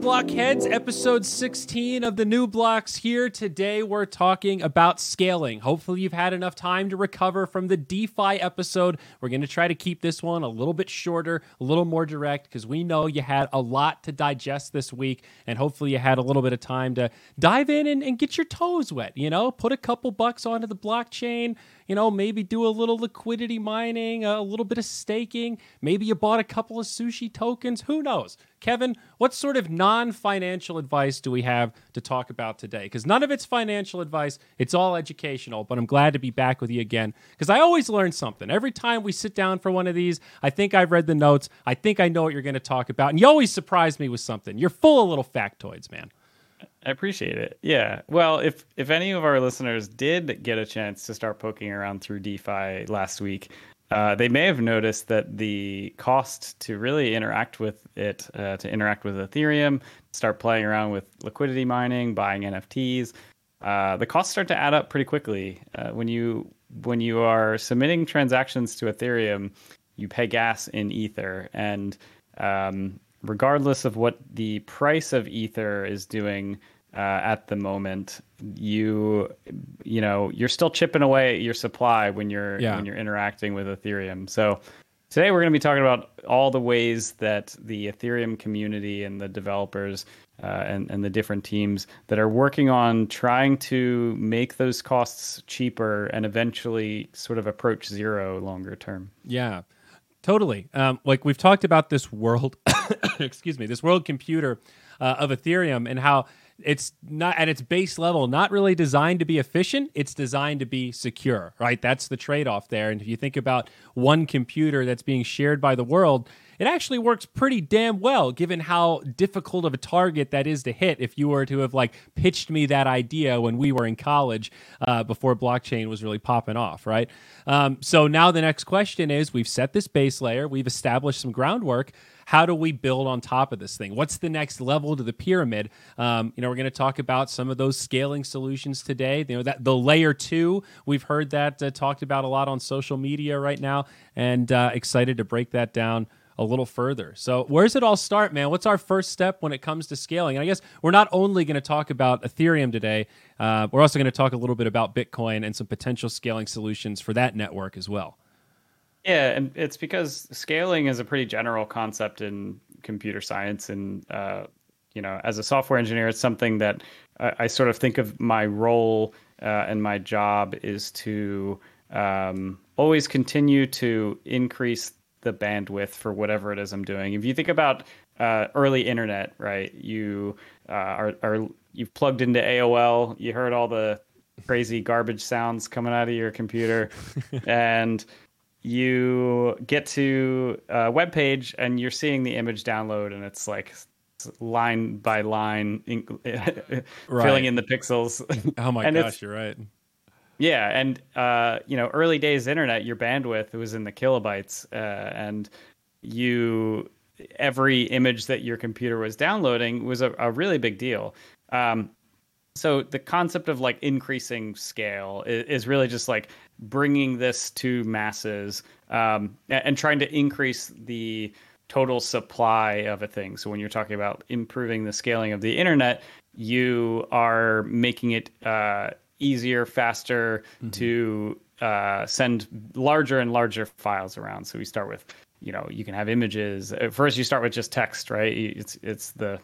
Blockheads, episode 16 of the New Blocks here. Today we're talking about scaling. Hopefully, you've had enough time to recover from the DeFi episode. We're going to try to keep this one a little bit shorter, a little more direct, because we know you had a lot to digest this week, and hopefully, you had a little bit of time to dive in and, and get your toes wet. You know, put a couple bucks onto the blockchain, you know, maybe do a little liquidity mining, a little bit of staking. Maybe you bought a couple of sushi tokens. Who knows? Kevin, what sort of non financial advice do we have to talk about today? Because none of it's financial advice, it's all educational. But I'm glad to be back with you again because I always learn something. Every time we sit down for one of these, I think I've read the notes. I think I know what you're going to talk about. And you always surprise me with something. You're full of little factoids, man. I appreciate it. Yeah. Well, if if any of our listeners did get a chance to start poking around through DeFi last week, uh, they may have noticed that the cost to really interact with it, uh, to interact with Ethereum, start playing around with liquidity mining, buying NFTs, uh, the costs start to add up pretty quickly. Uh, when you when you are submitting transactions to Ethereum, you pay gas in Ether, and um, regardless of what the price of ether is doing uh, at the moment, you you know you're still chipping away at your supply when you're yeah. when you're interacting with Ethereum. So today we're going to be talking about all the ways that the Ethereum community and the developers uh, and and the different teams that are working on trying to make those costs cheaper and eventually sort of approach zero longer term. Yeah. Totally. Um, like we've talked about this world, excuse me, this world computer uh, of Ethereum and how it's not at its base level not really designed to be efficient. It's designed to be secure right? That's the trade-off there. And if you think about one computer that's being shared by the world it actually works pretty damn well given how difficult of a target that is to hit if you were to have like pitched me that idea when we were in college uh, before blockchain was really popping off right um, so now the next question is we've set this base layer we've established some groundwork how do we build on top of this thing? What's the next level to the pyramid? Um, you know, we're going to talk about some of those scaling solutions today. You know, that the layer two, we've heard that uh, talked about a lot on social media right now, and uh, excited to break that down a little further. So, where does it all start, man? What's our first step when it comes to scaling? And I guess we're not only going to talk about Ethereum today, uh, we're also going to talk a little bit about Bitcoin and some potential scaling solutions for that network as well. Yeah, and it's because scaling is a pretty general concept in computer science, and uh, you know, as a software engineer, it's something that I, I sort of think of my role uh, and my job is to um, always continue to increase the bandwidth for whatever it is I'm doing. If you think about uh, early internet, right? You uh, are, are you've plugged into AOL. You heard all the crazy garbage sounds coming out of your computer, and you get to a web page and you're seeing the image download and it's like line by line right. filling in the pixels oh my gosh you're right yeah and uh, you know early days internet your bandwidth was in the kilobytes uh, and you every image that your computer was downloading was a, a really big deal um, so the concept of like increasing scale is, is really just like bringing this to masses um, and, trying to increase the total supply of a thing. So when you're talking about improving the scaling of the internet, you are making it uh, easier, faster mm-hmm. to uh, send larger and larger files around. So we start with, you know, you can have images. At first, you start with just text, right? It's it's the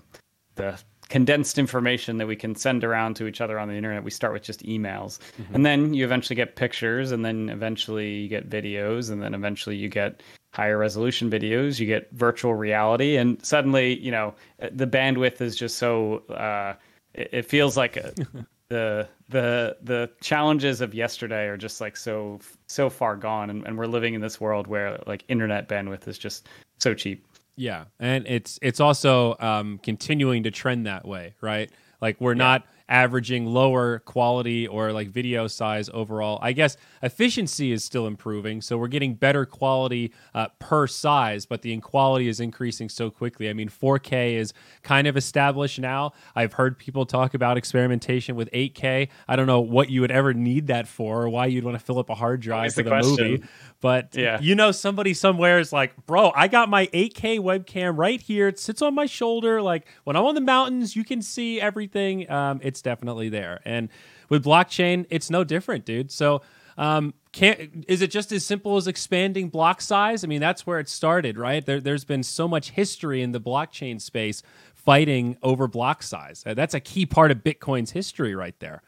the condensed information that we can send around to each other on the internet. We start with just emails. Mm-hmm. And then you eventually get pictures, and then eventually you get videos, and then eventually you get higher resolution videos, you get virtual reality, and suddenly, you know, the bandwidth is just so, uh, it, it, feels like a, the the the challenges of yesterday are just like so so far gone and, and we're living in this world where like internet bandwidth is just so cheap yeah, and it's it's also um, continuing to trend that way, right? Like we're yeah. not averaging lower quality or like video size overall. I guess efficiency is still improving, so we're getting better quality uh, per size, but the inequality is increasing so quickly. I mean, 4K is kind of established now. I've heard people talk about experimentation with 8K. I don't know what you would ever need that for, or why you'd want to fill up a hard drive for the, the movie. But yeah. you know, somebody somewhere is like, bro, I got my 8K webcam right here. It sits on my shoulder. Like when I'm on the mountains, you can see everything. Um, it's definitely there. And with blockchain, it's no different, dude. So um, can't is it just as simple as expanding block size? I mean, that's where it started, right? There, has been so much history in the blockchain space fighting over block size. That's a key part of Bitcoin's history, right there.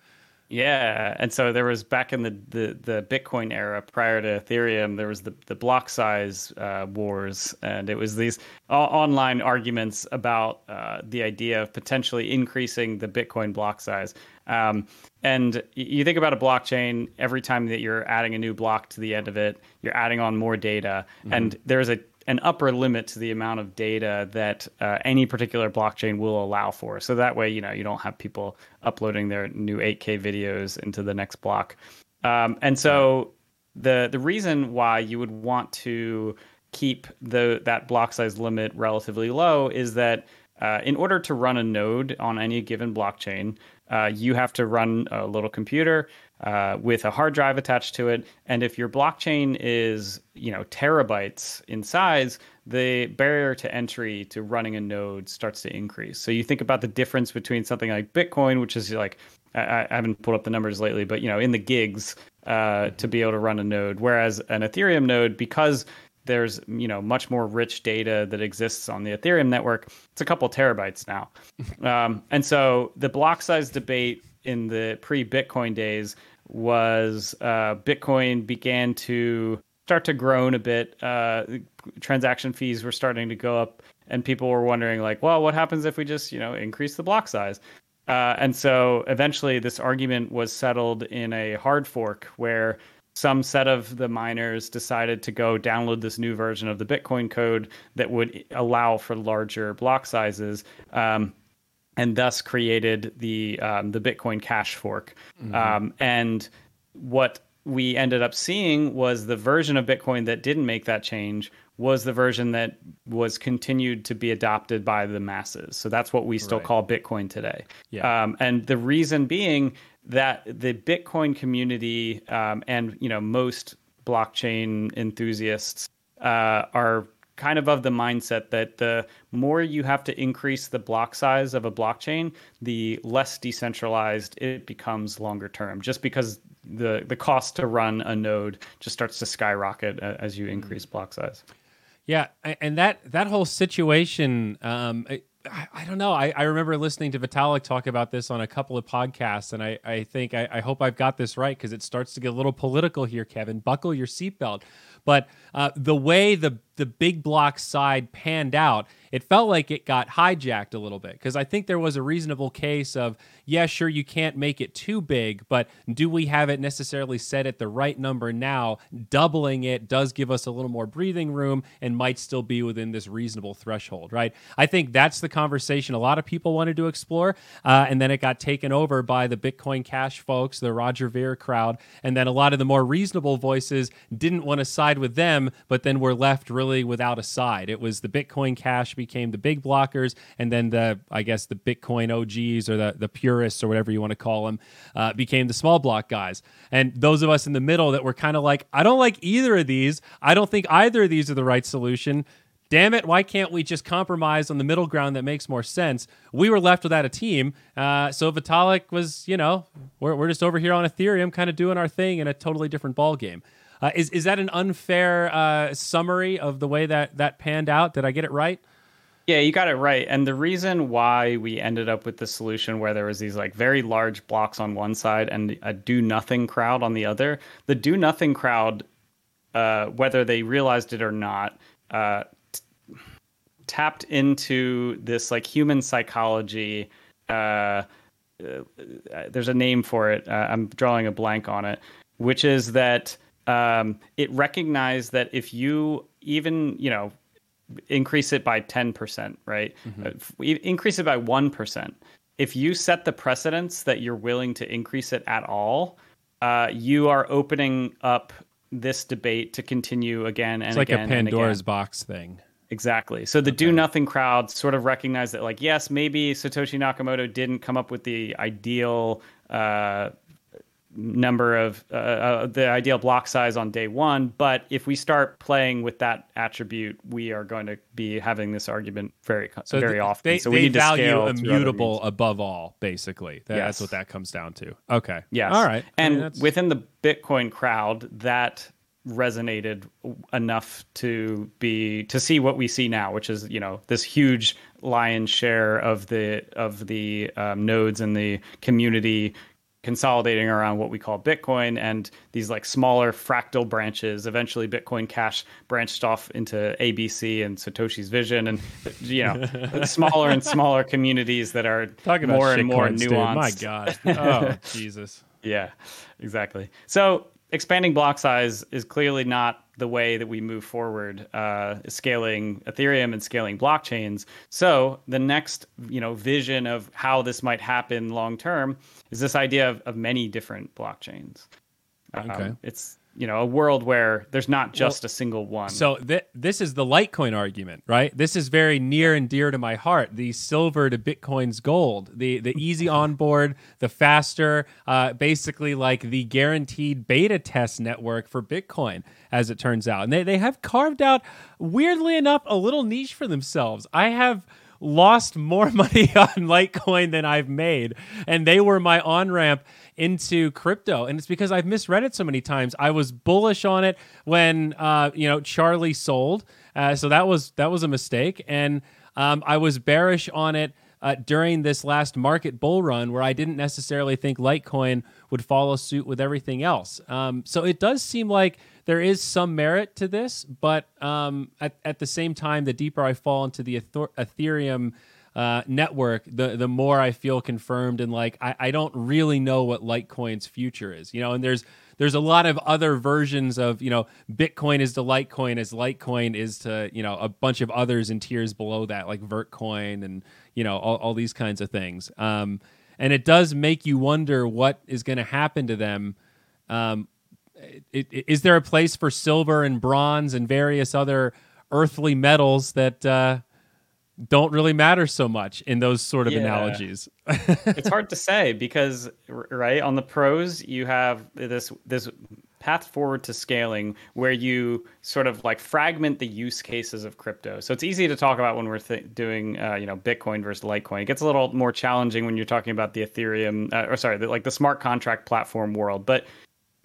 Yeah, and so there was back in the, the, the Bitcoin era prior to Ethereum, there was the, the block size uh, wars, and it was these online arguments about uh, the idea of potentially increasing the Bitcoin block size. Um, and you think about a blockchain, every time that you're adding a new block to the end of it, you're adding on more data, mm-hmm. and there's a an upper limit to the amount of data that uh, any particular blockchain will allow for. So that way, you know, you don't have people uploading their new 8K videos into the next block. Um, and so the the reason why you would want to keep the that block size limit relatively low is that uh, in order to run a node on any given blockchain, uh, you have to run a little computer uh, with a hard drive attached to it. And if your blockchain is, you know, terabytes in size, the barrier to entry to running a node starts to increase. So you think about the difference between something like Bitcoin, which is like I, I haven't pulled up the numbers lately, but you know, in the gigs uh, to be able to run a node, whereas an Ethereum node, because there's you know much more rich data that exists on the Ethereum network. It's a couple terabytes now, um, and so the block size debate in the pre-Bitcoin days was uh, Bitcoin began to start to groan a bit. Uh, transaction fees were starting to go up, and people were wondering, like, well, what happens if we just you know increase the block size? Uh, and so eventually, this argument was settled in a hard fork where some set of the miners decided to go download this new version of the Bitcoin code that would allow for larger block sizes. Um, and thus created the um, the Bitcoin Cash fork. Mm-hmm. Um, and what we ended up seeing was the version of Bitcoin that didn't make that change was the version that was continued to be adopted by the masses. So that's what we still right. call Bitcoin today. Yeah. Um, and the reason being that the Bitcoin community um, and you know most blockchain enthusiasts uh, are kind of of the mindset that the more you have to increase the block size of a blockchain, the less decentralized it becomes longer term, just because the the cost to run a node just starts to skyrocket as you increase block size. Yeah, and that that whole situation. Um, I, I, don't know. I, I remember listening to Vitalik talk about this on a couple of podcasts, and I, I think I, I hope I've got this right because it starts to get a little political here, Kevin. Buckle your seatbelt. But uh, the way the the big block side panned out, it felt like it got hijacked a little bit because I think there was a reasonable case of, yeah, sure, you can't make it too big, but do we have it necessarily set at the right number now? Doubling it does give us a little more breathing room and might still be within this reasonable threshold, right? I think that's the conversation a lot of people wanted to explore. Uh, and then it got taken over by the Bitcoin Cash folks, the Roger Ver crowd. And then a lot of the more reasonable voices didn't want to side with them, but then were left really really without a side. It was the Bitcoin Cash became the big blockers, and then the I guess the Bitcoin OGs or the the purists or whatever you want to call them uh, became the small block guys. And those of us in the middle that were kind of like, I don't like either of these. I don't think either of these are the right solution damn it, why can't we just compromise on the middle ground that makes more sense? We were left without a team. Uh, so Vitalik was, you know, we're, we're just over here on Ethereum kind of doing our thing in a totally different ball game. Uh, is is that an unfair uh, summary of the way that that panned out? Did I get it right? Yeah, you got it right. And the reason why we ended up with the solution where there was these like very large blocks on one side and a do nothing crowd on the other, the do nothing crowd, uh, whether they realized it or not, uh, t- tapped into this like human psychology. Uh, uh there's a name for it. Uh, I'm drawing a blank on it, which is that um, it recognized that if you even you know increase it by 10% right mm-hmm. uh, increase it by 1% if you set the precedence that you're willing to increase it at all, uh, you are opening up this debate to continue again and it's like again. a. Pandora's box thing. Exactly. So the do nothing crowd sort of recognized that, like, yes, maybe Satoshi Nakamoto didn't come up with the ideal uh, number of uh, uh, the ideal block size on day one, but if we start playing with that attribute, we are going to be having this argument very So very often. They, so we value immutable above all, basically. That- That's what that comes down to. Okay. Yes. All right. I And mean, within the Bitcoin crowd, that resonated enough to be to see what we see now, which is you know this huge lion's share of the of the um, nodes in the community consolidating around what we call Bitcoin and these like smaller fractal branches. Eventually, Bitcoin Cash branched off into ABC and Satoshi's Vision, and you know smaller and smaller communities that are Talk about more and more dude. nuanced. My God. Oh, Jesus. Yeah, exactly. So expanding block size is clearly not the way that we move forward, uh, scaling Ethereum and scaling blockchains. So the next, you know, vision of how this might happen long term is this idea of, of many different blockchains. Um, Okay. it's you know a world where there's not just a single one. So th- this is the Litecoin argument, right? This is very near and dear to my heart. The silver to Bitcoin's gold, the the easy onboard, the faster, uh, basically like the guaranteed beta test network for Bitcoin, as it turns out. And they they have carved out, weirdly enough, a little niche for themselves. I have lost more money on Litecoin than I've made, and they were my on ramp into crypto, and it's because I've misread it so many times. I was bullish on it when uh, you know Charlie sold, uh, so that was that was a mistake, and um, I was bearish on it. Uh, during this last market bull run, where I didn't necessarily think Litecoin would follow suit with everything else. Um, so it does seem like there is some merit to this, but um, at, at the same time, the deeper I fall into the Ethereum uh, network, the the more I feel confirmed and like I, I don't really know what Litecoin's future is. You know, and there's there's a lot of other versions of you know Bitcoin is to Litecoin as Litecoin is to you know a bunch of others in tiers below that like Vertcoin and you know all, all these kinds of things. Um, and it does make you wonder what is going to happen to them. Um, is there a place for silver and bronze and various other earthly metals that uh, don't really matter so much in those sort of Yeah. analogies? it's hard to say because right on the pros you have this this path forward to scaling where you sort of like fragment the use cases of crypto so it's easy to talk about when we're th- doing uh, you know bitcoin versus litecoin it gets a little more challenging when you're talking about the ethereum uh, or sorry the, like the smart contract platform world but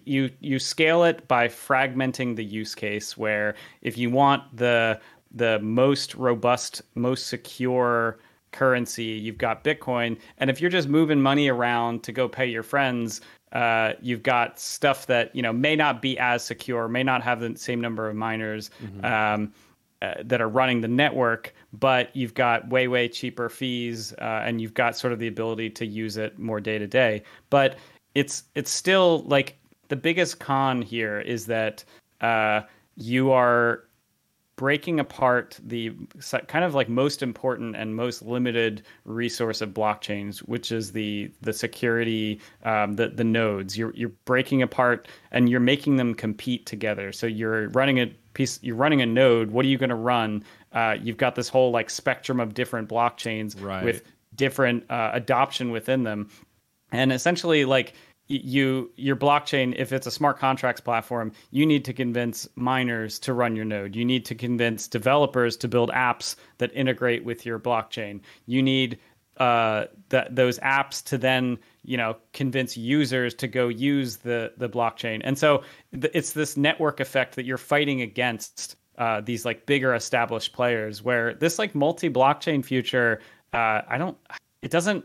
you you scale it by fragmenting the use case where if you want the the most robust most secure currency you've got bitcoin and if you're just moving money around to go pay your friends uh, you've got stuff that you know may not be as secure may not have the same number of miners um, uh, that are running the network, but you've got way way cheaper fees, uh, and you've got sort of the ability to use it more day to day. But it's it's still like the biggest con here is that uh, you are breaking apart the kind of like most important and most limited resource of blockchains, which is the the security, um, the the nodes. You're you're breaking apart and you're making them compete together. So you're running a piece, you're running a node. What are you going to run? Uh, you've got this whole like spectrum of different blockchains Right. with different uh, adoption within them, and essentially like you your blockchain if it's a smart contracts platform you need to convince miners to run your node. You need to convince developers to build apps that integrate with your blockchain. You need uh, those apps to then you know convince users to go use the the blockchain. And so th- it's this network effect that you're fighting against uh, these like bigger established players where this like multi blockchain future uh, i don't it doesn't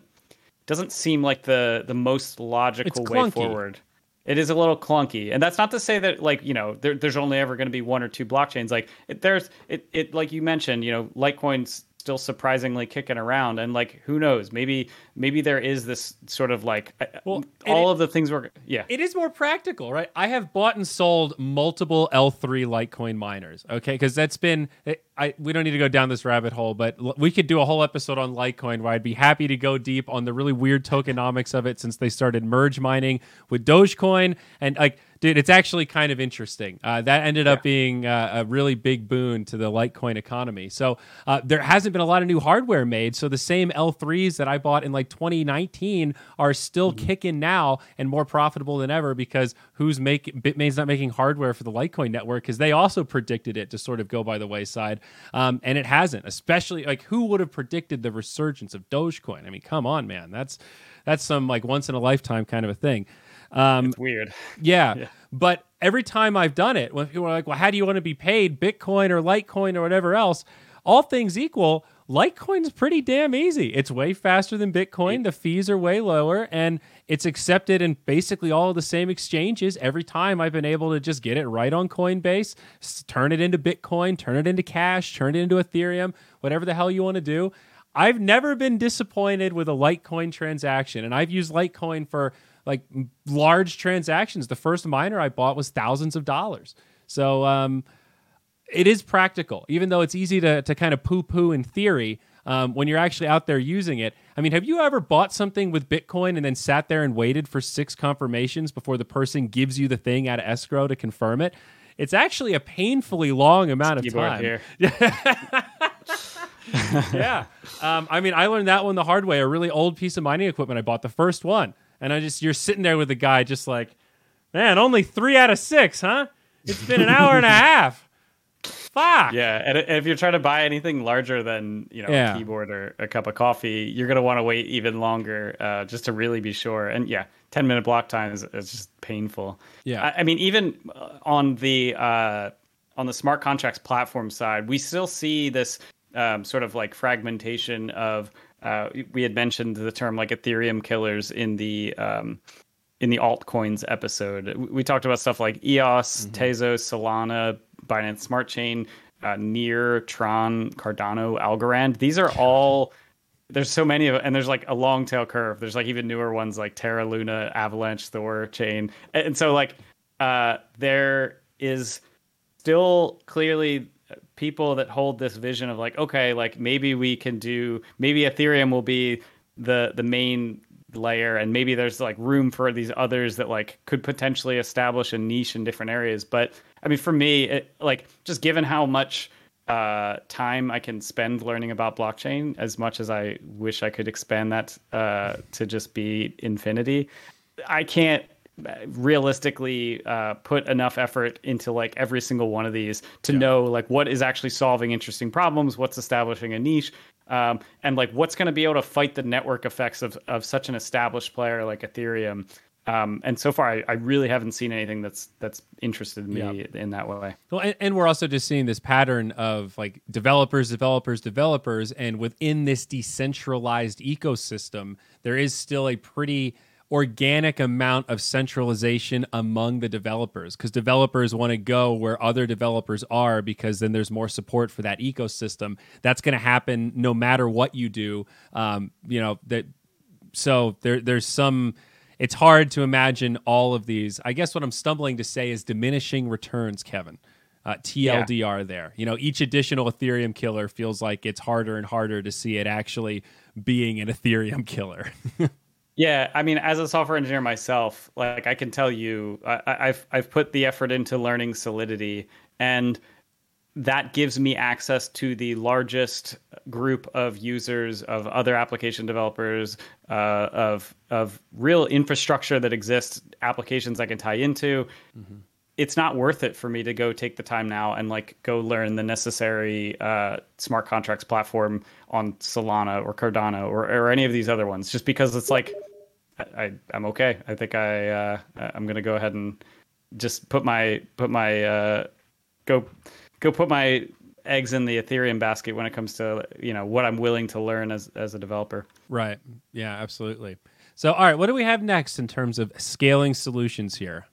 doesn't seem like the the most logical way forward. It is a little clunky, and that's not to say that like you know there, there's only ever going to be one or two blockchains. Like it, there's it, it like you mentioned, you know, Litecoin s- still surprisingly kicking around. And like, who knows? Maybe maybe there is this sort of like uh, well, all it, of the things we're yeah. It is more practical, right? I have bought and sold multiple L3 Litecoin miners. Okay, because that's been I we don't need to go down this rabbit hole, but we could do a whole episode on Litecoin where I'd be happy to go deep on the really weird tokenomics of it since they started merge mining with Dogecoin and like dude, it's actually kind of interesting. Uh, that ended yeah. up being uh, a really big boon to the Litecoin economy. So uh, there hasn't been a lot of new hardware made. So the same L3s that I bought in like 2019 are still mm-hmm. kicking now and more profitable than ever because who's making Bitmain's not making hardware for the Litecoin network because they also predicted it to sort of go by the wayside, um, and it hasn't. Especially like who would have predicted the resurgence of Dogecoin? I mean, come on, man, that's that's some like once in a lifetime kind of a thing. Um, it's weird. Yeah, yeah. But every time I've done it, when people are like, well, how do you want to be paid? Bitcoin or Litecoin or whatever else? All things equal, Litecoin's pretty damn easy. It's way faster than Bitcoin. The fees are way lower, and it's accepted in basically all the same exchanges. Every time I've been able to just get it right on Coinbase, turn it into Bitcoin, turn it into cash, turn it into Ethereum, whatever the hell you want to do. I've never been disappointed with a Litecoin transaction, and I've used Litecoin for like large transactions. The first miner I bought was thousands of dollars. So um, it is practical, even though it's easy to, to kind of poo poo in theory. Um, when you're actually out there using it. I mean, have you ever bought something with Bitcoin and then sat there and waited for six confirmations before the person gives you the thing out of escrow to confirm it? It's actually a painfully long amount of time. Here. yeah. Um, I mean, I learned that one the hard way. A really old piece of mining equipment I bought, the first one and I just you're sitting there with the guy just like, man, only three out of six, huh? It's been an hour and a half. Fuck. Yeah, and if you're trying to buy anything larger than you know yeah. a keyboard or a cup of coffee, you're gonna want to wait even longer uh, just to really be sure. And yeah, ten minute block time is, is just painful. Yeah, I, I mean even uh, on the uh, on the smart contracts platform side, we still see this um, sort of like fragmentation of uh, we had mentioned the term like Ethereum killers in the um, in the altcoins episode. We talked about stuff like EOS, mm-hmm. Tezos, Solana, Binance Smart Chain, uh, Near, Tron, Cardano, Algorand. These are all. There's so many of and there's like a long tail curve. There's like even newer ones like Terra Luna, Avalanche, Thor, Chain, and so like uh, there is still clearly people that hold this vision of like, okay, like maybe we can do, maybe Ethereum will be the the main layer, and maybe there's like room for these others that like could potentially establish a niche in different areas. But I mean, for me, it, like just given how much uh, time I can spend learning about blockchain, as much as I wish I could expand that uh, to just be infinity, I can't realistically uh, put enough effort into like every single one of these to yeah. know like what is actually solving interesting problems, what's establishing a niche, um, and like what's going to be able to fight the network effects of of such an established player like Ethereum. Um, and so far, I, I, really haven't seen anything that's that's interested me yeah. in that way. Well, and, and, we're also just seeing this pattern of like developers, developers, developers, and within this decentralized ecosystem, there is still a pretty organic amount of centralization among the developers because developers want to go where other developers are because then there's more support for that ecosystem. That's going to happen no matter what you do. Um, you know that. So there, there's some. It's hard to imagine all of these. I guess what I'm stumbling to say is diminishing returns, Kevin. Uh, TLDR yeah. there. You know, each additional Ethereum killer feels like it's harder and harder to see it actually being an Ethereum killer. Yeah, I mean, as a software engineer myself, like I can tell you, I, have I've put the effort into learning Solidity, and that gives me access to the largest group of users, of other application developers, uh, of of real infrastructure that exists, applications I can tie into. Mm-hmm. It's not worth it for me to go take the time now and like go learn the necessary uh, smart contracts platform on Solana or Cardano or, or any of these other ones, just because it's like I, I'm okay. I think I uh, I'm gonna go ahead and just put my put my uh, go go put my eggs in the Ethereum basket when it comes to you know what I'm willing to learn as as a developer. Right. Yeah. Absolutely. So, all right, what do we have next in terms of scaling solutions here?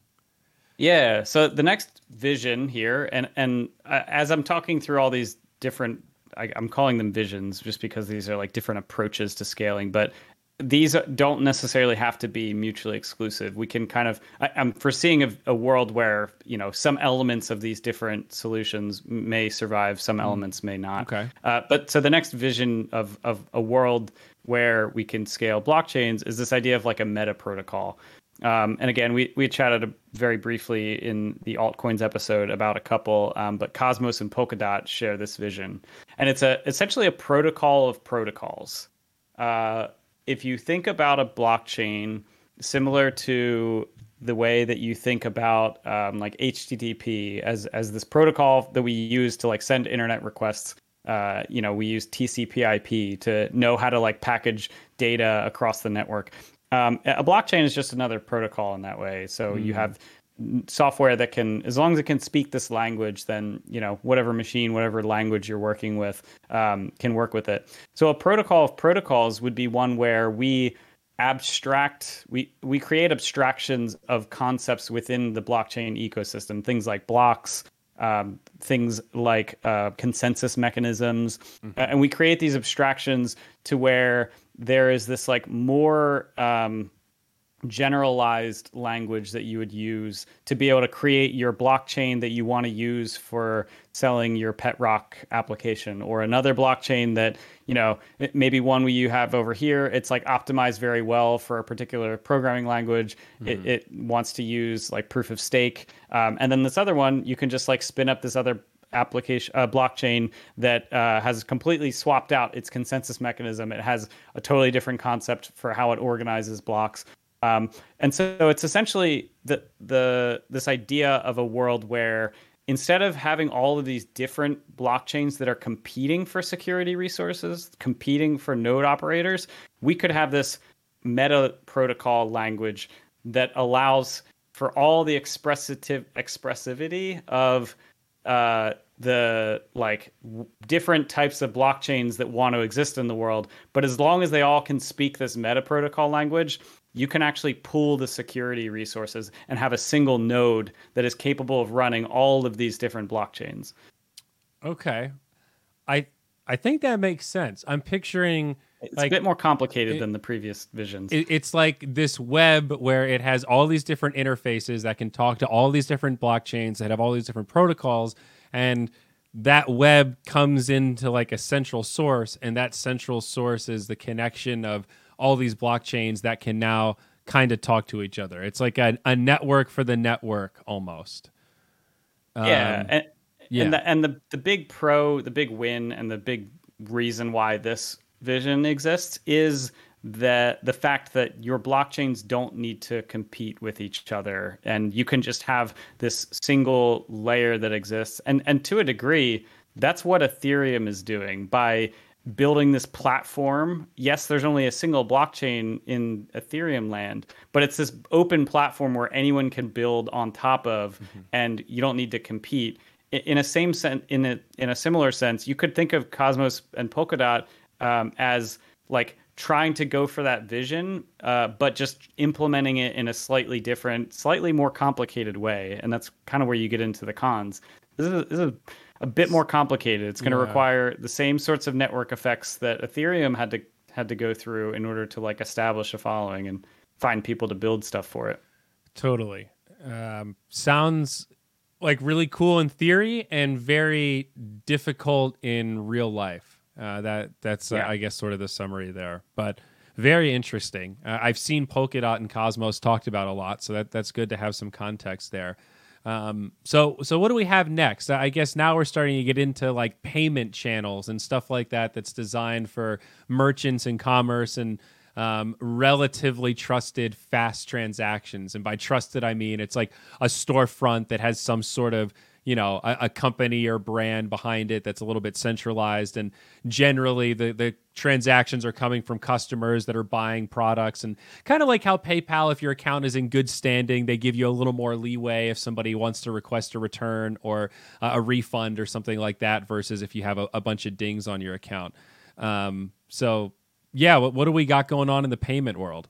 Yeah. So the next vision here, and and uh, as I'm talking through all these different I, I'm calling them visions just because these are like different approaches to scaling. But these don't necessarily have to be mutually exclusive. We can kind of, I, am foreseeing a, a, world where, you know, some elements of these different solutions may survive, some mm. elements may not. Okay. Uh, but so the next vision of, of a world where we can scale blockchains is this idea of like a meta protocol. Um, and again, we, we chatted very briefly in the altcoins episode about a couple, um, but Cosmos and Polkadot share this vision. And it's a essentially a protocol of protocols. Uh, if you think about a blockchain similar to the way that you think about um, like HTTP as as this protocol that we use to like send internet requests. Uh, you know, we use TCP/IP to know how to like package data across the network. Um, a blockchain is just another protocol in that way. So mm. you have software that can as long as it can speak this language then you know whatever machine whatever language you're working with um, can work with it so a protocol of protocols would be one where we abstract we we create abstractions of concepts within the blockchain ecosystem things like blocks um, things like uh, consensus mechanisms mm-hmm. and we create these abstractions to where there is this like more um, generalized language that you would use to be able to create your blockchain that you want to use for selling your pet rock application or another blockchain that you know maybe one you have over here it's like optimized very well for a particular programming language mm-hmm. it, it, wants to use like proof of stake um, and then this other one you can just like spin up this other application uh, blockchain that uh, has completely swapped out its consensus mechanism. It has a totally different concept for how it organizes blocks. Um, and so it's essentially the the this idea of a world where instead of having all of these different blockchains that are competing for security resources, competing for node operators, we could have this meta protocol language that allows for all the expressive expressivity of uh, the like w- different types of blockchains that want to exist in the world. But as long as they all can speak this meta protocol language, you can actually pool the security resources and have a single node that is capable of running all of these different blockchains. Okay. I I think that makes sense. I'm picturing it's like, a bit more complicated it, than the previous visions. It, it's like this web where it has all these different interfaces that can talk to all these different blockchains that have all these different protocols and that web comes into like a central source and that central source is the connection of all these blockchains that can now kind of talk to each other. It's like a, a network for the network almost. Yeah. Um, and, yeah. And, the, and the, the big pro, the big win, and the big reason why this vision exists is that the fact that your blockchains don't need to compete with each other and you can just have this single layer that exists and and to a degree that's what ethereum is doing by building this platform. Yes, there's only a single blockchain in Ethereum land, but it's this open platform where anyone can build on top of, mm-hmm. and you don't need to compete. In a same sense, in a in a similar sense, you could think of Cosmos and Polkadot um, as like trying to go for that vision, uh, but just implementing it in a slightly different, slightly more complicated way, and that's kind of where you get into the cons. This is, this is a bit more complicated. It's going to yeah. require the same sorts of network effects that Ethereum had to had to go through in order to like establish a following and find people to build stuff for it. Totally. Um, sounds like really cool in theory and very difficult in real life. Uh, that that's uh, yeah. uh, I guess sort of the summary there, but very interesting. Uh, I've seen Polkadot and Cosmos talked about a lot, so that that's good to have some context there. Um, so so what do we have next? I guess now we're starting to get into like payment channels and stuff like that. That's designed for merchants and commerce and um, relatively trusted fast transactions. And by trusted, I mean it's like a storefront that has some sort of you know a, a, company or brand behind it that's a little bit centralized. And generally the the transactions are coming from customers that are buying products. And kind of like how PayPal if your account is in good standing they give you a little more leeway if somebody wants to request a return or a refund or something like that versus if you have a, a bunch of dings on your account. Um, so yeah what, what do we got going on in the payment world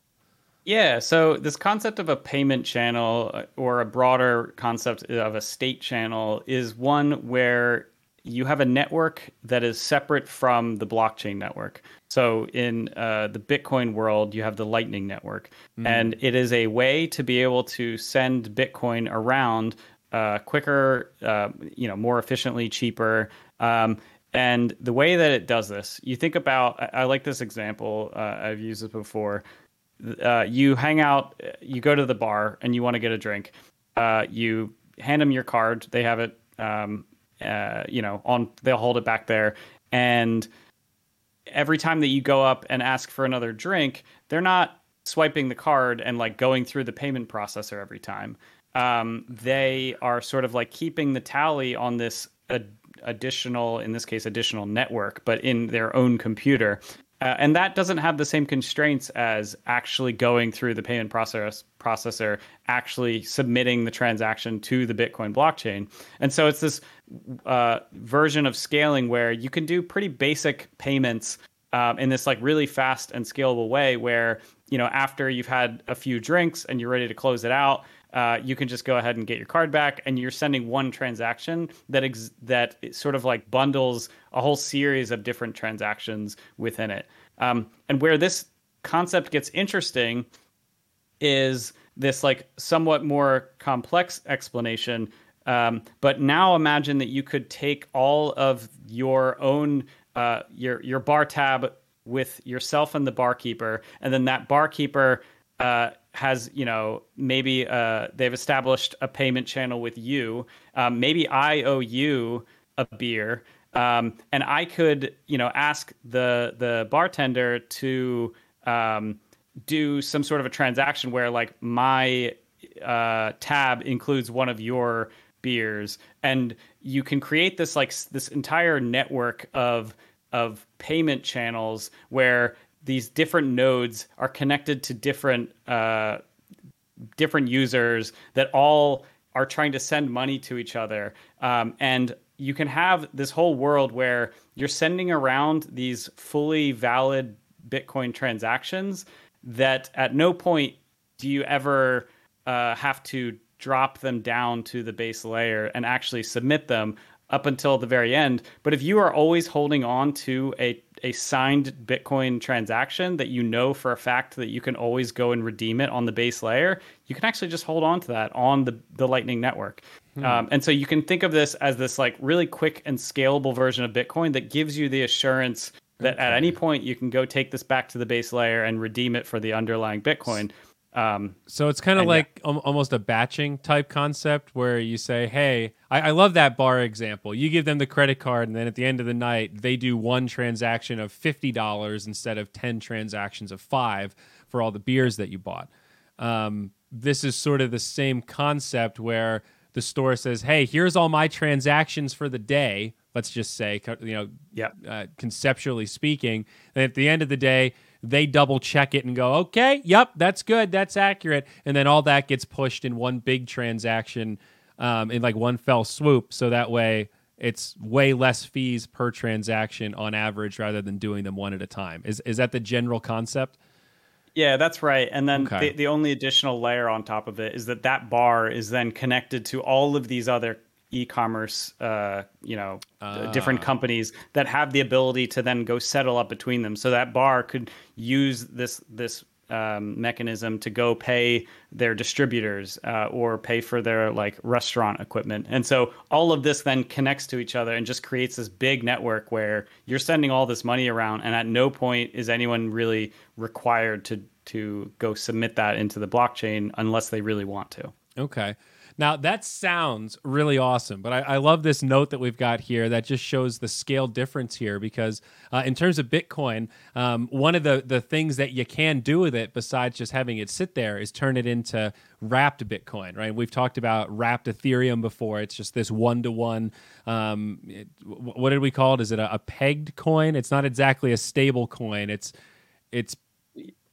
yeah, so this concept of a payment channel uh, or a broader concept of a state channel is one where you have a network that is separate from the blockchain network. So in uh, the Bitcoin world, you have the Lightning Network, mm. and it is a way to be able to send Bitcoin around uh, quicker, uh, you know, more efficiently, cheaper. Um, and the way that it does this, you think about. I, I like this example. Uh, I've used it before. Uh, you hang out, you go to the bar, and you want to get a drink. Uh, you hand them your card. They have it um, uh, you know, on they'll hold it back there, and every time that you go up and ask for another drink, they're not swiping the card and like going through the payment processor every time. Um, they are sort of like keeping the tally on this ad- additional, in this case, additional network, but in their own computer. Uh, and that doesn't have the same constraints as actually going through the payment process processor, actually submitting the transaction to the Bitcoin blockchain. And so it's this uh, version of scaling where you can do pretty basic payments um, in this like really fast and scalable way where you know after you've had a few drinks and you're ready to close it out uh, you can just go ahead and get your card back, and you're sending one transaction that ex- that sort of like bundles a whole series of different transactions within it. Um, and where this concept gets interesting is this like somewhat more complex explanation. Um, but now imagine that you could take all of your own uh, your your bar tab with yourself and the barkeeper, and then that barkeeper uh, has you know maybe uh, they've established a payment channel with you. Um, maybe I owe you a beer, um, and I could you know ask the the bartender to um, do some sort of a transaction where like my uh, tab includes one of your beers, and you can create this like this entire network of of payment channels where these different nodes are connected to different uh, different users that all are trying to send money to each other, um, and you can have this whole world where you're sending around these fully valid Bitcoin transactions that at no point do you ever uh, have to drop them down to the base layer and actually submit them up until the very end. But if you are always holding on to a a signed Bitcoin transaction that you know for a fact that you can always go and redeem it on the base layer, you can actually just hold on to that on the, the Lightning Network. Hmm. Um, and so you can think of this as this like really quick and scalable version of Bitcoin that gives you the assurance that okay. at any point you can go take this back to the base layer and redeem it for the underlying Bitcoin. Um, so it's kind of like yeah. almost a batching type concept where you say, "Hey, I, I, love that bar example. You give them the credit card, and then at the end of the night, they do one transaction of fifty dollars instead of ten transactions of five for all the beers that you bought." Um, this is sort of the same concept where the store says, "Hey, here's all my transactions for the day." Let's just say, you know, yeah. Uh, conceptually speaking, and at the end of the day they double check it and go, okay, yep, that's good, that's accurate, and then all that gets pushed in one big transaction um, in like one fell swoop, so that way it's way less fees per transaction on average rather than doing them one at a time. Is is that the general concept? Yeah, that's right. And then okay. the, the only additional layer on top of it is that that bar is then connected to all of these other e-commerce uh, you know uh. different companies that have the ability to then go settle up between them. So that bar could use this this um, mechanism to go pay their distributors uh, or pay for their like restaurant equipment. And so all of this then connects to each other and just creates this big network where you're sending all this money around and at no point is anyone really required to to go submit that into the blockchain unless they really want to. Okay now, that sounds really awesome, but I, I, love this note that we've got here that just shows the scale difference here because, uh, in terms of Bitcoin, um, one of the, the things that you can do with it, besides just having it sit there, is turn it into wrapped Bitcoin, right? We've talked about wrapped Ethereum before. It's just this one to one. What did we call it? Is it a, a pegged coin? It's not exactly a stable coin. It's it's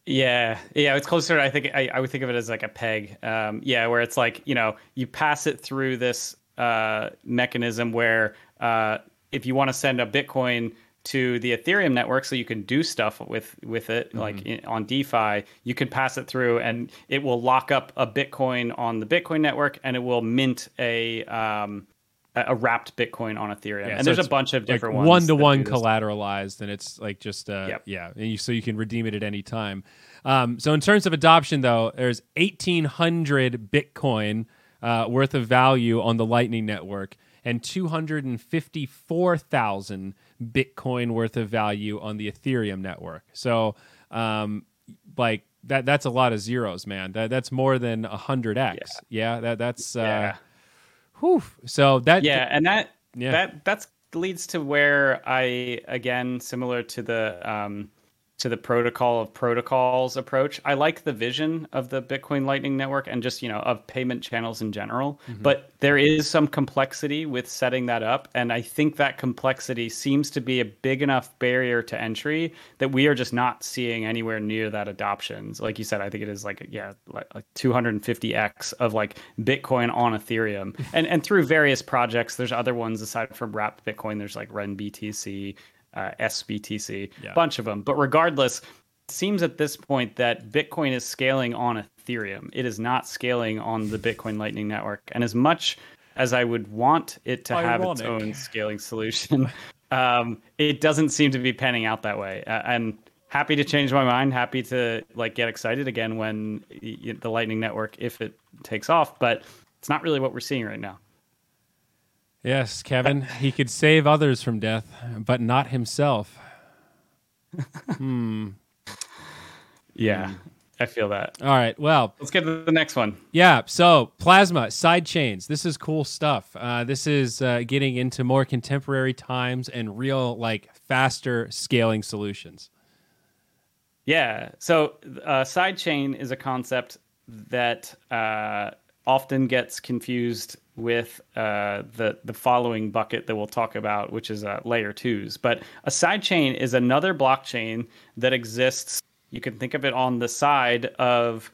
yeah, yeah, it's closer. I think I, I would think of it as like a peg. Um, yeah, where it's like you know you pass it through this uh, mechanism where uh, if you want to send a Bitcoin to the Ethereum network, so you can do stuff with with it, mm-hmm. like in, on DeFi, you can pass it through, and it will lock up a Bitcoin on the Bitcoin network, and it will mint a um, a, wrapped Bitcoin on Ethereum. Yeah, and so there's a bunch of different like ones. One to one collateralized, and it's like just uh, Yep. yeah, and you, so you can redeem it at any time. Um, so in terms of adoption, though, there's 1,800 Bitcoin uh, worth of value on the Lightning Network, and 254,000 Bitcoin worth of value on the Ethereum network. So, um, like that, that's a lot of zeros, man. That that's more than hundred x. Yeah, that that's uh, Yeah. Whew. So that yeah and that Yeah. that that's leads to where i again similar to the um to the protocol of protocols approach. I like the vision of the bitcoin lightning network and just you know of payment channels in general. Mm-hmm. But there is some complexity with setting that up and i think that complexity seems to be a big enough barrier to entry that we are just not seeing anywhere near that adoption So like you said i think it is like yeah like, like 250x of like bitcoin on ethereum. And and through various projects there's other ones aside from wrapped bitcoin. There's like renBTC uh, sbtc Yeah. bunch of them but regardless it seems at this point that bitcoin is scaling on ethereum. It is not scaling on the bitcoin lightning network. And as much as i would want it to have its own scaling solution um, it doesn't seem to be panning out that way. Uh, and happy to change my mind happy to like get excited again when the lightning network if it takes off. But it's not really what we're seeing right now Yes, Kevin. he could save others from death, but not himself. Hmm. Yeah i feel that All right. Well, let's get to the next one yeah. So, plasma side chains. This is cool stuff. Uh, this is uh, getting into more contemporary times and real, like, faster scaling solutions. Yeah. So, uh, sidechain is a concept that uh, often gets confused with uh, the the following bucket that we'll talk about, which is uh, layer twos. But a sidechain is another blockchain that exists. You can think of it on the side of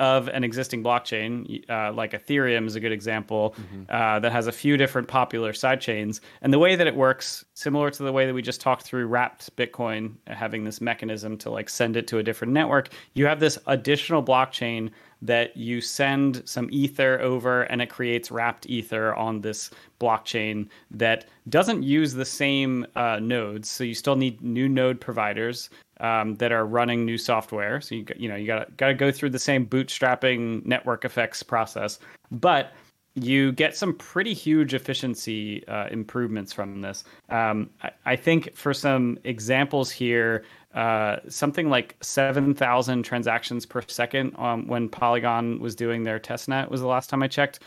of an existing blockchain, uh, like Ethereum is a good example, uh, that has a few different popular sidechains. And the way that it works, similar to the way that we just talked through wrapped Bitcoin, uh, having this mechanism to like send it to a different network, you have this additional blockchain that you send some ether over and it creates wrapped ether on this blockchain that doesn't use the same uh, nodes. So you still need new node providers um, that are running new software. So you you know you got got to go through the same bootstrapping network effects process, but you get some pretty huge efficiency uh, improvements from this. Um, I, I think for some examples here, uh, something like seven thousand transactions per second um, when Polygon was doing their testnet was the last time I checked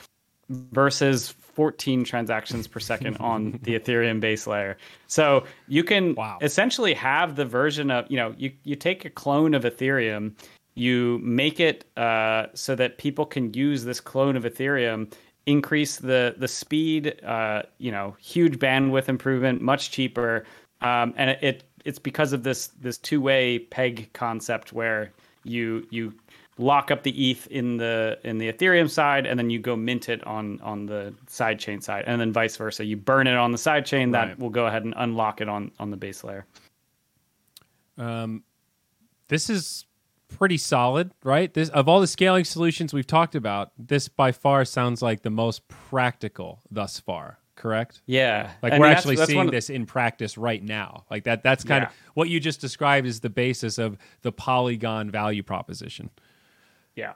versus 14 transactions per second on the Ethereum base layer. So you can Wow. essentially have the version of, you know, you, you take a clone of Ethereum, you make it uh, so that people can use this clone of Ethereum, increase the the speed, uh, you know, huge bandwidth improvement, much cheaper, um, and it, it it's because of this this two way peg concept where you you lock up the ETH in the in the Ethereum side, and then you go mint it on on the sidechain side, and then vice versa. You burn it on the sidechain, Right. that will go ahead and unlock it on on the base layer. Um, this is pretty solid, right? This of all the scaling solutions we've talked about, this by far sounds like the most practical thus far. Correct? Yeah, Like I we're mean, that's- actually that's seeing of- this in practice right now. Like that. That's kind Yeah. of what you just described is the basis of the Polygon value proposition. Yeah.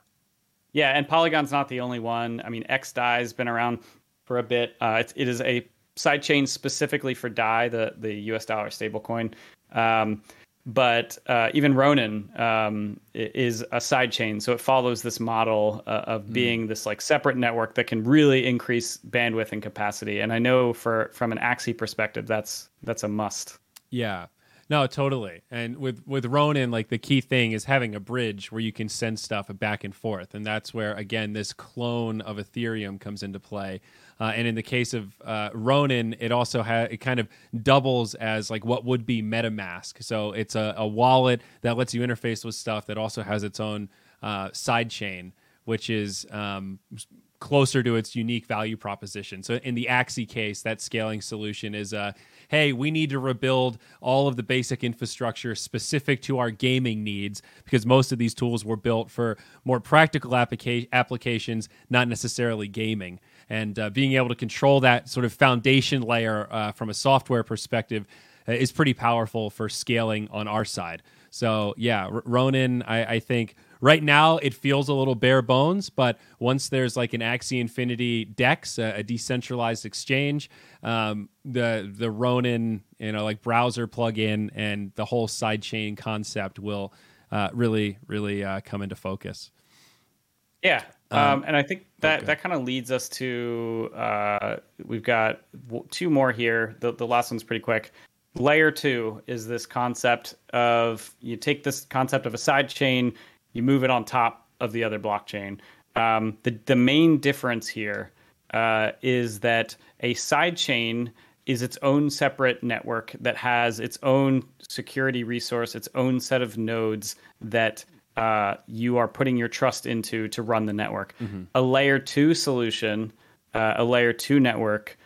Yeah, and Polygon's not the only one. I mean, XDAI has been around for a bit. Uh, it's, it is a sidechain specifically for DAI, the, the US dollar stablecoin. Um, but uh, even Ronin um, is a sidechain, so it follows this model uh, of being this like separate network that can really increase bandwidth and capacity. And I know for from an Axie perspective, that's that's a must. Yeah. No, totally. And with with Ronin, like the key thing is having a bridge where you can send stuff back and forth, and that's where again this clone of Ethereum comes into play. Uh, and in the case of uh, Ronin, it also ha- it kind of doubles as like what would be MetaMask. So it's a, a wallet that lets you interface with stuff that also has its own uh, side chain, which is um, closer to its unique value proposition. So in the Axie case, that scaling solution is uh, hey, we need to rebuild all of the basic infrastructure specific to our gaming needs because most of these tools were built for more practical applica- applications, not necessarily gaming. And uh, being able to control that sort of foundation layer uh, from a software perspective uh, is pretty powerful for scaling on our side. So yeah, R- I, I think right now it feels a little bare bones, but once there's like an Axie Infinity Dex, a, a decentralized exchange, um, the the Ronin, you know, like browser plugin and the whole sidechain concept will uh, really, really uh, come into focus. Yeah, um, um, and I think that okay. that kind of leads us to uh, we've got two more here. The the last one's pretty quick. Layer two is this concept of you take this concept of a side chain, you move it on top of the other blockchain. Um, the the main difference here uh, is that a side chain is its own separate network that has its own security resource, its own set of nodes that uh, you are putting your trust into to run the network. Mm-hmm. A layer two solution, uh, a layer two network,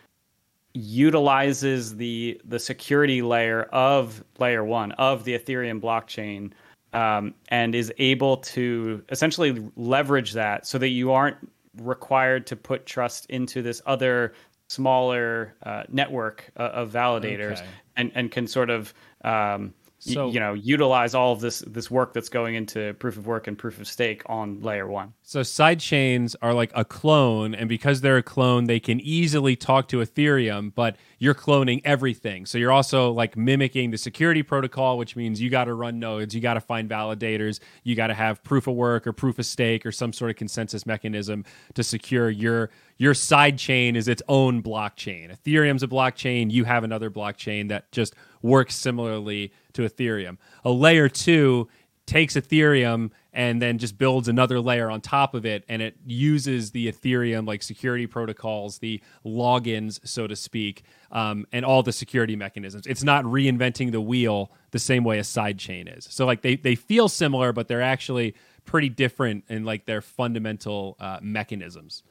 utilizes the the security layer of layer one of the Ethereum blockchain um, and is able to essentially leverage that so that you aren't required to put trust into this other smaller uh, network uh, of validators okay. and, and can sort of um, so, you know utilize all of this this work that's going into proof of work and proof of stake on layer one so side chains are like a clone and because they're a clone they can easily talk to ethereum but you're cloning everything so you're also like mimicking the security protocol which means you got to run nodes you got to find validators you got to have proof of work or proof of stake or some sort of consensus mechanism to secure your your side chain is its own blockchain ethereum's a blockchain you have another blockchain that just works similarly to Ethereum. A layer two takes Ethereum and then just builds another layer on top of it and it uses the ethereum like security protocols the logins so to speak um, and all the security mechanisms it's not reinventing the wheel the same way a sidechain is so like they, they feel similar but they're actually pretty different in like their fundamental uh, mechanisms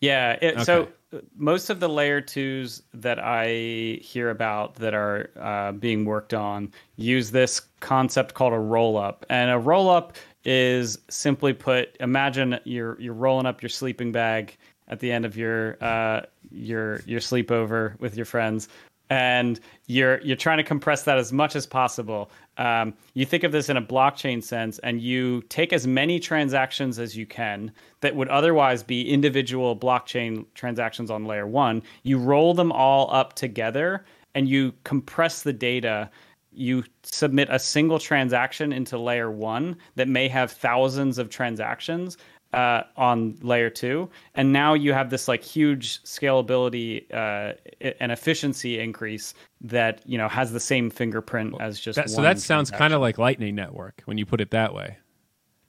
yeah. It, okay. So most of the layer twos that I hear about that are uh, being worked on use this concept called a roll up, and a roll up is simply put. Imagine you're you're rolling up your sleeping bag at the end of your uh, your your sleepover with your friends, and you're you're trying to compress that as much as possible. Um, you think of this in a blockchain sense, and you take as many transactions as you can that would otherwise be individual blockchain transactions on layer one. You roll them all up together, and you compress the data. You submit a single transaction into layer one that may have thousands of transactions, uh, on layer two, and now you have this like huge scalability uh, and efficiency increase that you know has the same fingerprint as just. That, so that sounds kind of like Lightning Network when you put it that way.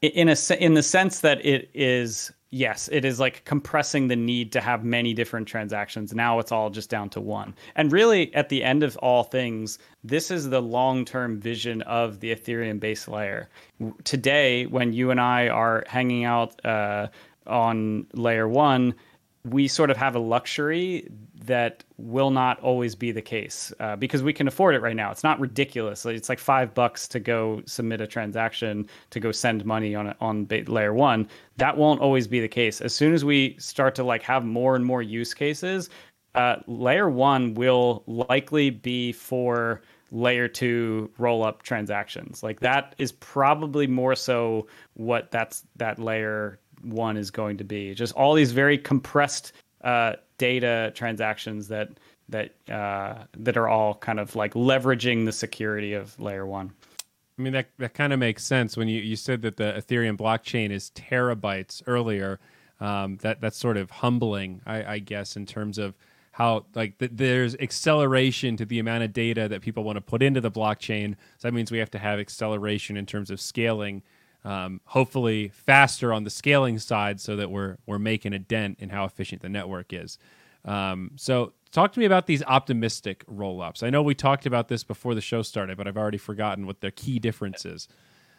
In a in the sense that it is yes, it is like compressing the need to have many different transactions. Now it's all just down to one. And really, at the end of all things, this is the long term vision of the Ethereum base layer. Today, when you and I are hanging out uh, on layer one, we sort of have a luxury that will not always be the case uh, because we can afford it right now. It's not ridiculous. It's like five bucks to go submit a transaction to go send money on on layer one. That won't always be the case. As soon as we start to like have more and more use cases, uh, layer one will likely be for layer two roll up transactions. Like that is probably more so what that's that layer one is going to be. Just all these very compressed uh, data transactions that that uh, that are all kind of like leveraging the security of layer one. I mean that that kind of makes sense when you, you said that the Ethereum blockchain is terabytes earlier. Um, that that's sort of humbling, I, I guess, in terms of how like th- there's acceleration to the amount of data that people want to put into the blockchain. So that means we have to have acceleration in terms of scaling um, hopefully faster on the scaling side so that we're we're making a dent in how efficient the network is. Um, so talk to me about these optimistic rollups. I know we talked about this before the show started, but I've already forgotten what the key difference is.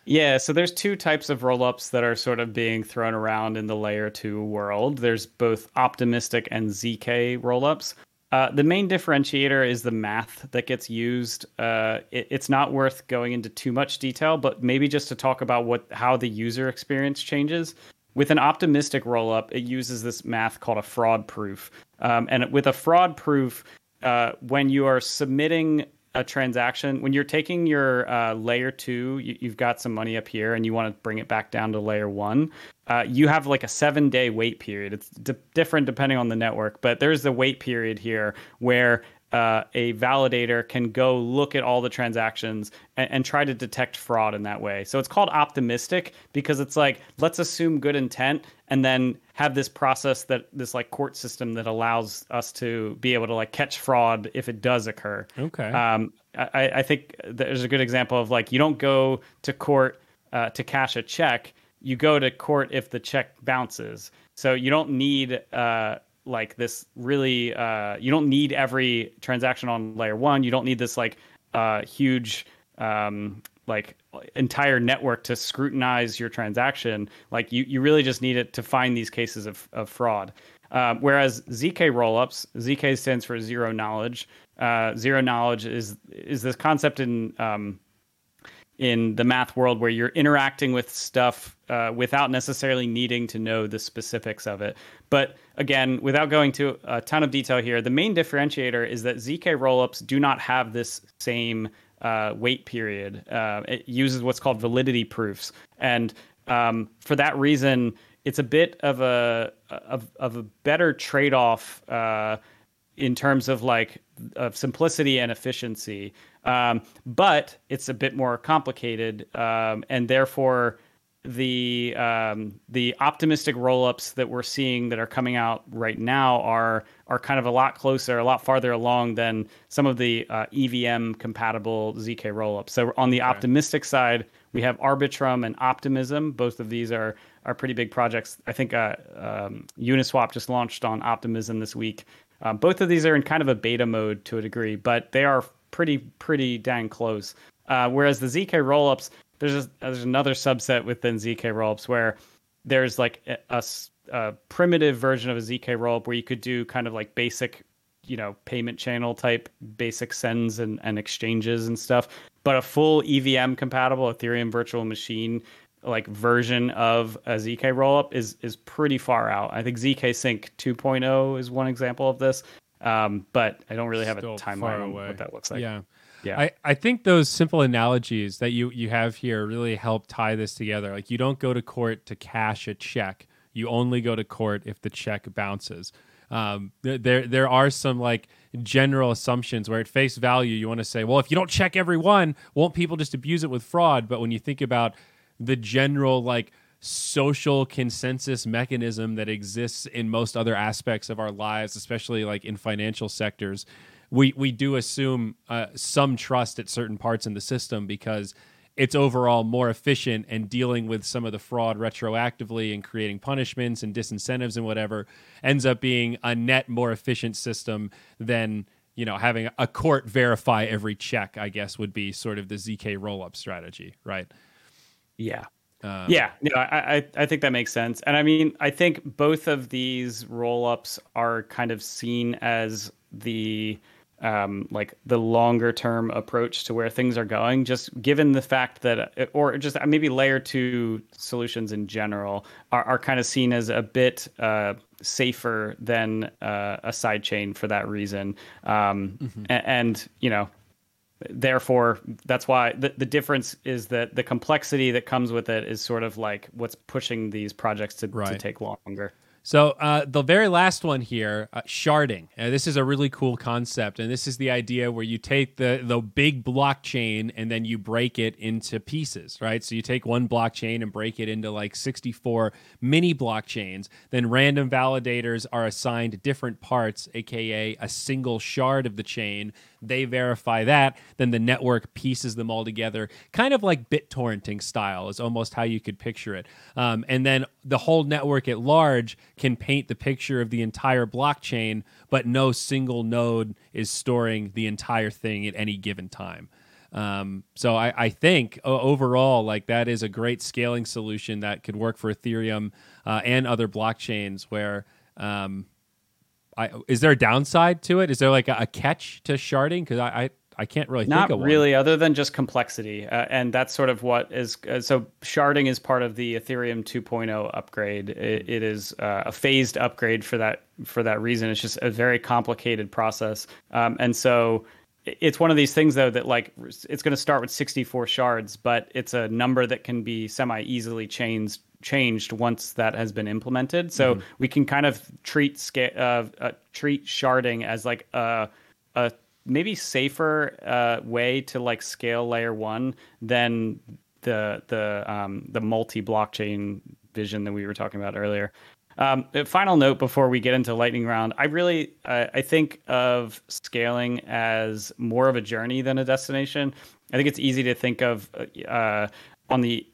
Yeah, so there's two types of rollups that are sort of being thrown around in the layer two world. There's both optimistic and ZK rollups. Uh, the main differentiator is the math that gets used. Uh, it, it's not worth going into too much detail, but maybe just to talk about what how the user experience changes. With an optimistic rollup, it uses this math called a fraud proof. Um, and with a fraud proof, uh, when you are submitting a transaction when you're taking your uh, layer two you, have got some money up here and you want to bring it back down to layer one uh, you have like a seven day wait period it's d- different depending on the network but there's the wait period here where uh, a validator can go look at all the transactions and, and, try to detect fraud in that way. So it's called optimistic because it's like let's assume good intent and then have this process that this like court system that allows us to be able to like catch fraud if it does occur. Okay. Um, I, I think there's a good example of like you don't go to court uh, to cash a check. You go to court if the check bounces. So you don't need uh, like this really uh, you don't need every transaction on layer one you don't need this like uh, huge um, like entire network to scrutinize your transaction like you, you really just need it to find these cases of, of fraud um, whereas zk rollups zk stands for zero knowledge uh, zero knowledge is is this concept in um, in the math world where you're interacting with stuff uh, without necessarily needing to know the specifics of it. But again, without going to a ton of detail here, the main differentiator is that ZK rollups do not have this same uh, wait period. Uh, it uses what's called validity proofs, and um, for that reason, it's a bit of a of, of a better trade off uh, in terms of like of simplicity and efficiency. Um, but it's a bit more complicated, um, and therefore the um, the optimistic rollups that we're seeing that are coming out right now are are kind of a lot closer, a lot farther along than some of the uh, EVM compatible zk rollups. So on the okay. optimistic side, we have Arbitrum and Optimism. Both of these are are pretty big projects. I think uh, um, Uniswap just launched on Optimism this week. Um, both of these are in kind of a beta mode to a degree, but they are pretty pretty dang close. Uh, whereas the zk rollups, there's a, there's another subset within zk rollups where there's like a, a, primitive version of a zk rollup where you could do kind of like basic you know payment channel type basic sends and, and exchanges and stuff but a full evm compatible ethereum virtual machine like version of a zk rollup is is pretty far out i think zkSync 2.0 is one example of this um, but I don't really have Still a timeline on what that looks like. Yeah. Yeah. I, I think those simple analogies that you, you have here really help tie this together. Like you don't go to court to cash a check. You only go to court if the check bounces. Um, there there are some like general assumptions where at face value you want to say, well, if you don't check every one, won't people just abuse it with fraud? But when you think about the general like social consensus mechanism that exists in most other aspects of our lives, especially like in financial sectors. We we do assume uh, some trust at certain parts in the system because it's overall more efficient and dealing with some of the fraud retroactively and creating punishments and disincentives and whatever ends up being a net more efficient system than you know having a court verify every check i guess would be sort of the zk roll-up strategy right? Yeah. Uh, yeah, yeah, I, I think that makes sense. And I mean, I think both of these roll ups are kind of seen as the um, like the longer term approach to where things are going, just given the fact that, or just maybe layer two solutions in general are, are kind of seen as a bit uh, safer than uh, a side chain for that reason. Um, mm-hmm. and, and, you know, therefore that's why the, the difference is that the complexity that comes with it is sort of like what's pushing these projects to, right. to take longer so uh, the very last one here, uh, sharding. Uh, this is a really cool concept, and this is the idea where you take the the big blockchain and then you break it into pieces, right? So you take one blockchain and break it into like 64 mini blockchains. Then random validators are assigned different parts, aka a single shard of the chain. They verify that, then the network pieces them all together, kind of like BitTorrenting style, is almost how you could picture it. Um, and then the whole network at large can paint the picture of the entire blockchain, but no single node is storing the entire thing at any given time. Um, so I, I think overall, like that is a great scaling solution that could work for Ethereum uh, and other blockchains. Where um, I, is there a downside to it? Is there like a, a catch to sharding? Because I, I I can't really not think of it. Not really, other than just complexity, uh, and that's sort of what is. Uh, so sharding is part of the Ethereum 2.0 upgrade. it, it is uh, a phased upgrade for that for that reason. It's just a very complicated process, um, and so it's one of these things though that like it's going to start with 64 shards, but it's a number that can be semi easily changed changed once that has been implemented. So mm-hmm. we can kind of treat sca- uh, uh, treat sharding as like a a maybe safer uh, way to like scale layer one than the the um, the multi blockchain vision that we were talking about earlier. Um, final note before we get into lightning round, I really uh, I think of scaling as more of a journey than a destination. I think it's easy to think of uh, on the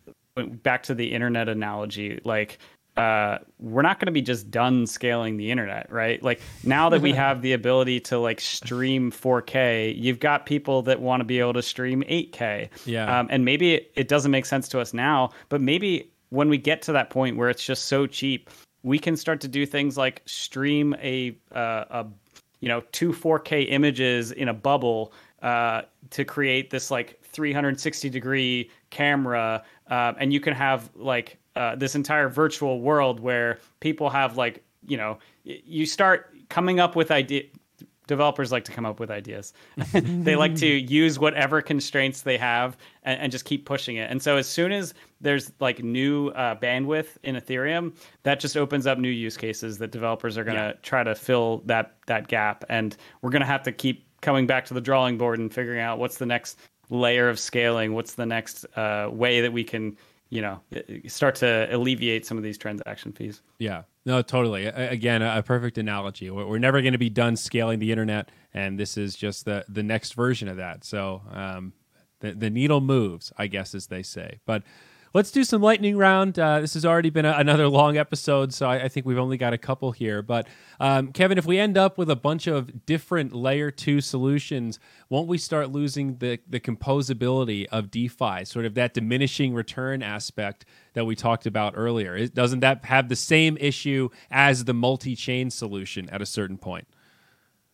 back to the internet analogy, like uh, we're not going to be just done scaling the internet, right? Like now that we have the ability to like stream 4K, you've got people that want to be able to stream 8K. Yeah. Um, and maybe it, it doesn't make sense to us now, but maybe when we get to that point where it's just so cheap, we can start to do things like stream a uh, a you know two 4K images in a bubble uh, to create this like 360 degree camera, uh, and you can have like uh, this entire virtual world where people have like you know you start coming up with idea developers like to come up with ideas. They like to use whatever constraints they have and, and, just keep pushing it. And so as soon as there's like new uh, bandwidth in ethereum that just opens up new use cases that developers are going to yeah. try to fill that that gap. And we're going to have to keep coming back to the drawing board and figuring out what's the next layer of scaling what's the next uh, way that we can you know start to alleviate some of these transaction fees. Yeah no totally. Again a perfect analogy. We're never going to be done scaling the internet and this is just the the next version of that. So um, the, the needle moves i guess as they say. But let's do some lightning round. Uh, this has already been a, another long episode, so I, I, think we've only got a couple here. But um, Kevin, if we end up with a bunch of different layer two solutions, won't we start losing the the composability of DeFi, sort of that diminishing return aspect that we talked about earlier? It, doesn't that have the same issue as the multi chain solution at a certain point?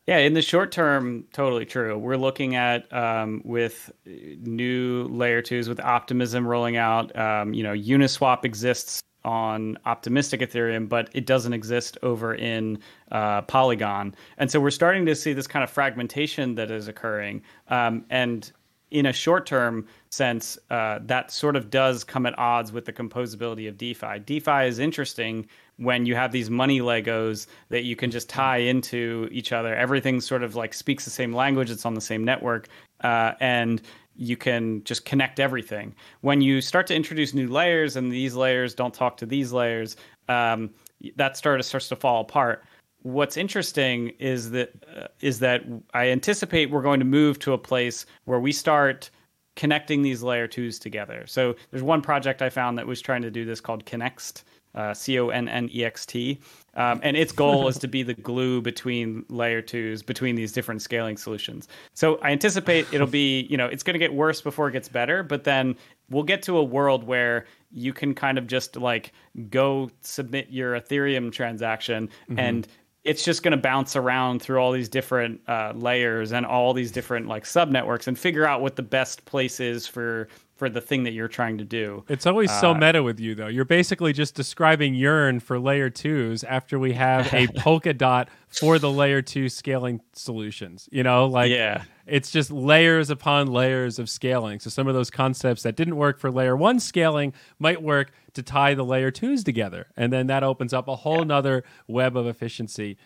Yeah, in the short term, totally true. We're looking at um, with new layer twos with optimism rolling out. Um, you know, Uniswap exists on optimistic Ethereum, but it doesn't exist over in uh, Polygon. And so we're starting to see this kind of fragmentation that is occurring. Um, and in a short term sense, uh, that sort of does come at odds with the composability of DeFi. DeFi is interesting when you have these money Legos that you can just tie into each other. Everything sort of like speaks the same language, it's on the same network, uh, and you can just connect everything. When you start to introduce new layers and these layers don't talk to these layers, um, that start starts to fall apart. What's interesting is that uh, is that I anticipate we're going to move to a place where we start connecting these layer twos together. So there's one project I found that was trying to do this called Connext, uh, C O N N E X T. Um, and its goal is to be the glue between layer twos, between these different scaling solutions. So I anticipate it'll be, you know, it's going to get worse before it gets better, but then we'll get to a world where you can kind of just like go submit your Ethereum transaction mm-hmm. and it's just going to bounce around through all these different uh, layers and all these different like sub networks and figure out what the best place is for for the thing that you're trying to do. It's always uh, so meta with you, though. You're basically just describing Yearn for layer twos after we have a Polkadot for the layer two scaling solutions. You know, like yeah. it's just layers upon layers of scaling. So some of those concepts that didn't work for layer one scaling might work to tie the layer twos together, and then that opens up a whole yeah. nother web of efficiency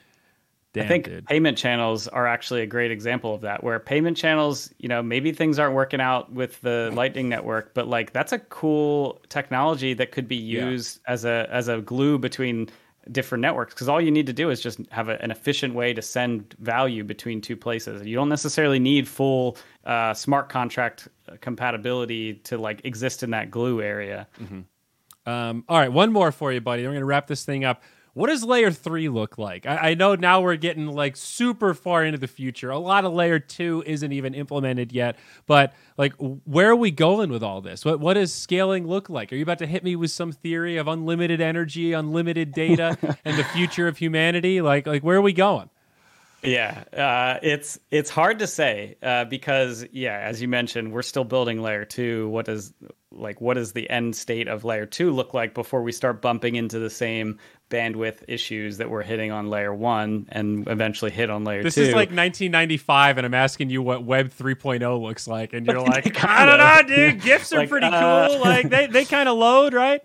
Damn, I think dude. payment channels are actually a great example of that, where payment channels, you know, maybe things aren't working out with the Lightning Network, but like that's a cool technology that could be used yeah. as a as a glue between different networks. Because all you need to do is just have a, an efficient way to send value between two places. You don't necessarily need full uh, smart contract compatibility to like exist in that glue area. Mm-hmm. Um, all right, one more for you, buddy. We're going to wrap this thing up what does layer three look like? I, I, know now we're getting like super far into the future. A lot of layer two isn't even implemented yet, but like, where are we going with all this? What what does scaling look like? Are you about to hit me with some theory of unlimited energy, unlimited data, and the future of humanity? Like like where are we going? Yeah, uh, it's it's hard to say uh, because yeah, as you mentioned, we're still building layer two. What does like what does the end state of layer two look like before we start bumping into the same bandwidth issues that we're hitting on layer one and eventually hit on layer this two? This is like 1995, and I'm asking you what Web 3.0 looks like, and you're like, I don't know, dude. GIFs are like, pretty uh... cool. Like they they kind of load, right?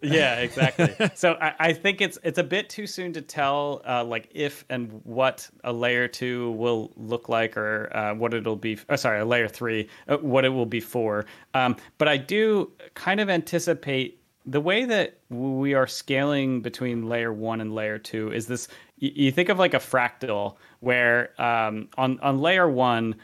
yeah, exactly. so I, I, think it's it's a bit too soon to tell, uh, like if and what a layer two will look like, or uh, what it'll be. Oh, sorry, a layer three, uh, what it will be for. Um, but I do kind of anticipate the way that we are scaling between layer one and layer two is this. You, think of like a fractal, where um, on on layer one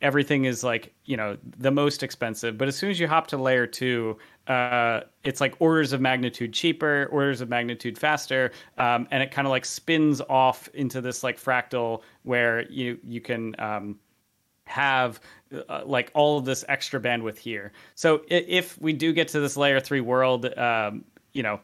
everything is like you know the most expensive but as soon as you hop to layer two uh, it's like orders of magnitude cheaper orders of magnitude faster um, and it kind of like spins off into this like fractal where you you can um, have uh, like all of this extra bandwidth here so if we do get to this layer three world um, you know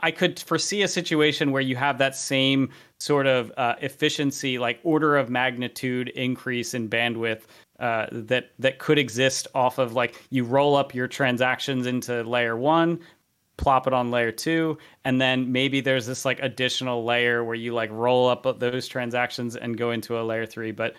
I could foresee a situation where you have that same sort of uh, efficiency, like order of magnitude increase in bandwidth uh, that that could exist off of like you roll up your transactions into layer one, plop it on layer two, and then maybe there's this like additional layer where you like roll up those transactions and go into a layer three. But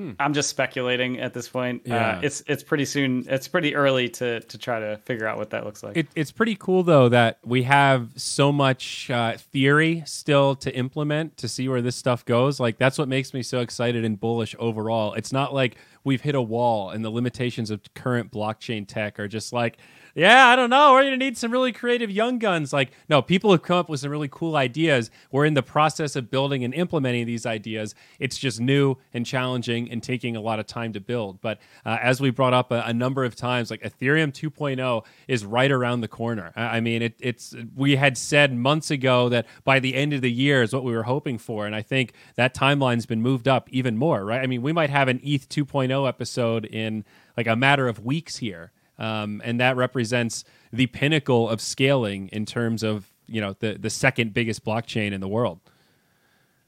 Hmm. I'm just speculating at this point. Uh, yeah. Uh, it's it's pretty soon. It's pretty early to to try to figure out what that looks like. It, it's pretty cool though that we have so much uh, theory still to implement to see where this stuff goes. Like that's what makes me so excited and bullish overall. It's not like we've hit a wall and the limitations of current blockchain tech are just like yeah, I don't know. We're going to need some really creative young guns. Like, no, people have come up with some really cool ideas. We're in the process of building and implementing these ideas. It's just new and challenging and taking a lot of time to build. But uh, as we brought up a, a, number of times, like Ethereum 2.0 is right around the corner. I, I mean, it, it's we had said months ago that by the end of the year is what we were hoping for, and I think that timeline's been moved up even more. Right? I mean, we might have an ETH 2.0 episode in like a matter of weeks here um, and that represents the pinnacle of scaling in terms of you know the the second biggest blockchain in the world.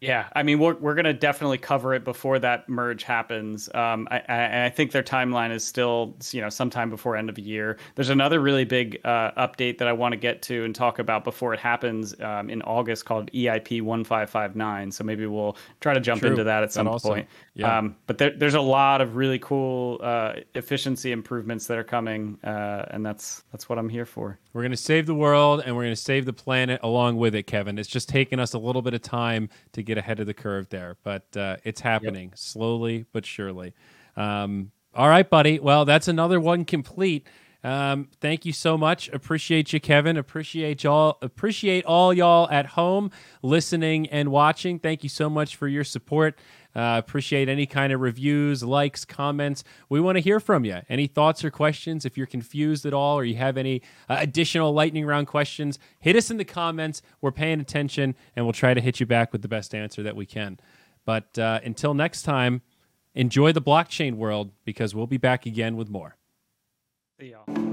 Yeah, I mean, we're we're gonna definitely cover it before that merge happens. Um, I, I, I think their timeline is still you know sometime before end of the year. There's another really big uh, update that I want to get to and talk about before it happens um, in August called EIP one five five nine. So maybe we'll try to jump True. into that at some that point. Yeah. Um, but there, there's a lot of really cool uh, efficiency improvements that are coming, uh, and that's that's what I'm here for. We're gonna save the world and we're gonna save the planet along with it, Kevin. It's just taken us a little bit of time to get ahead of the curve there, but uh, it's happening yep. slowly but surely. Um, all right, buddy. Well, that's another one complete. Um, thank you so much. Appreciate you, Kevin. Appreciate y'all. Appreciate all y'all at home listening and watching. Thank you so much for your support. Uh, appreciate any kind of reviews, likes, comments. We want to hear from you. Any thoughts or questions? If you're confused at all or you have any uh, additional lightning round questions, hit us in the comments. We're paying attention and we'll try to hit you back with the best answer that we can. But uh, until next time, enjoy the blockchain world because we'll be back again with more. See y'all.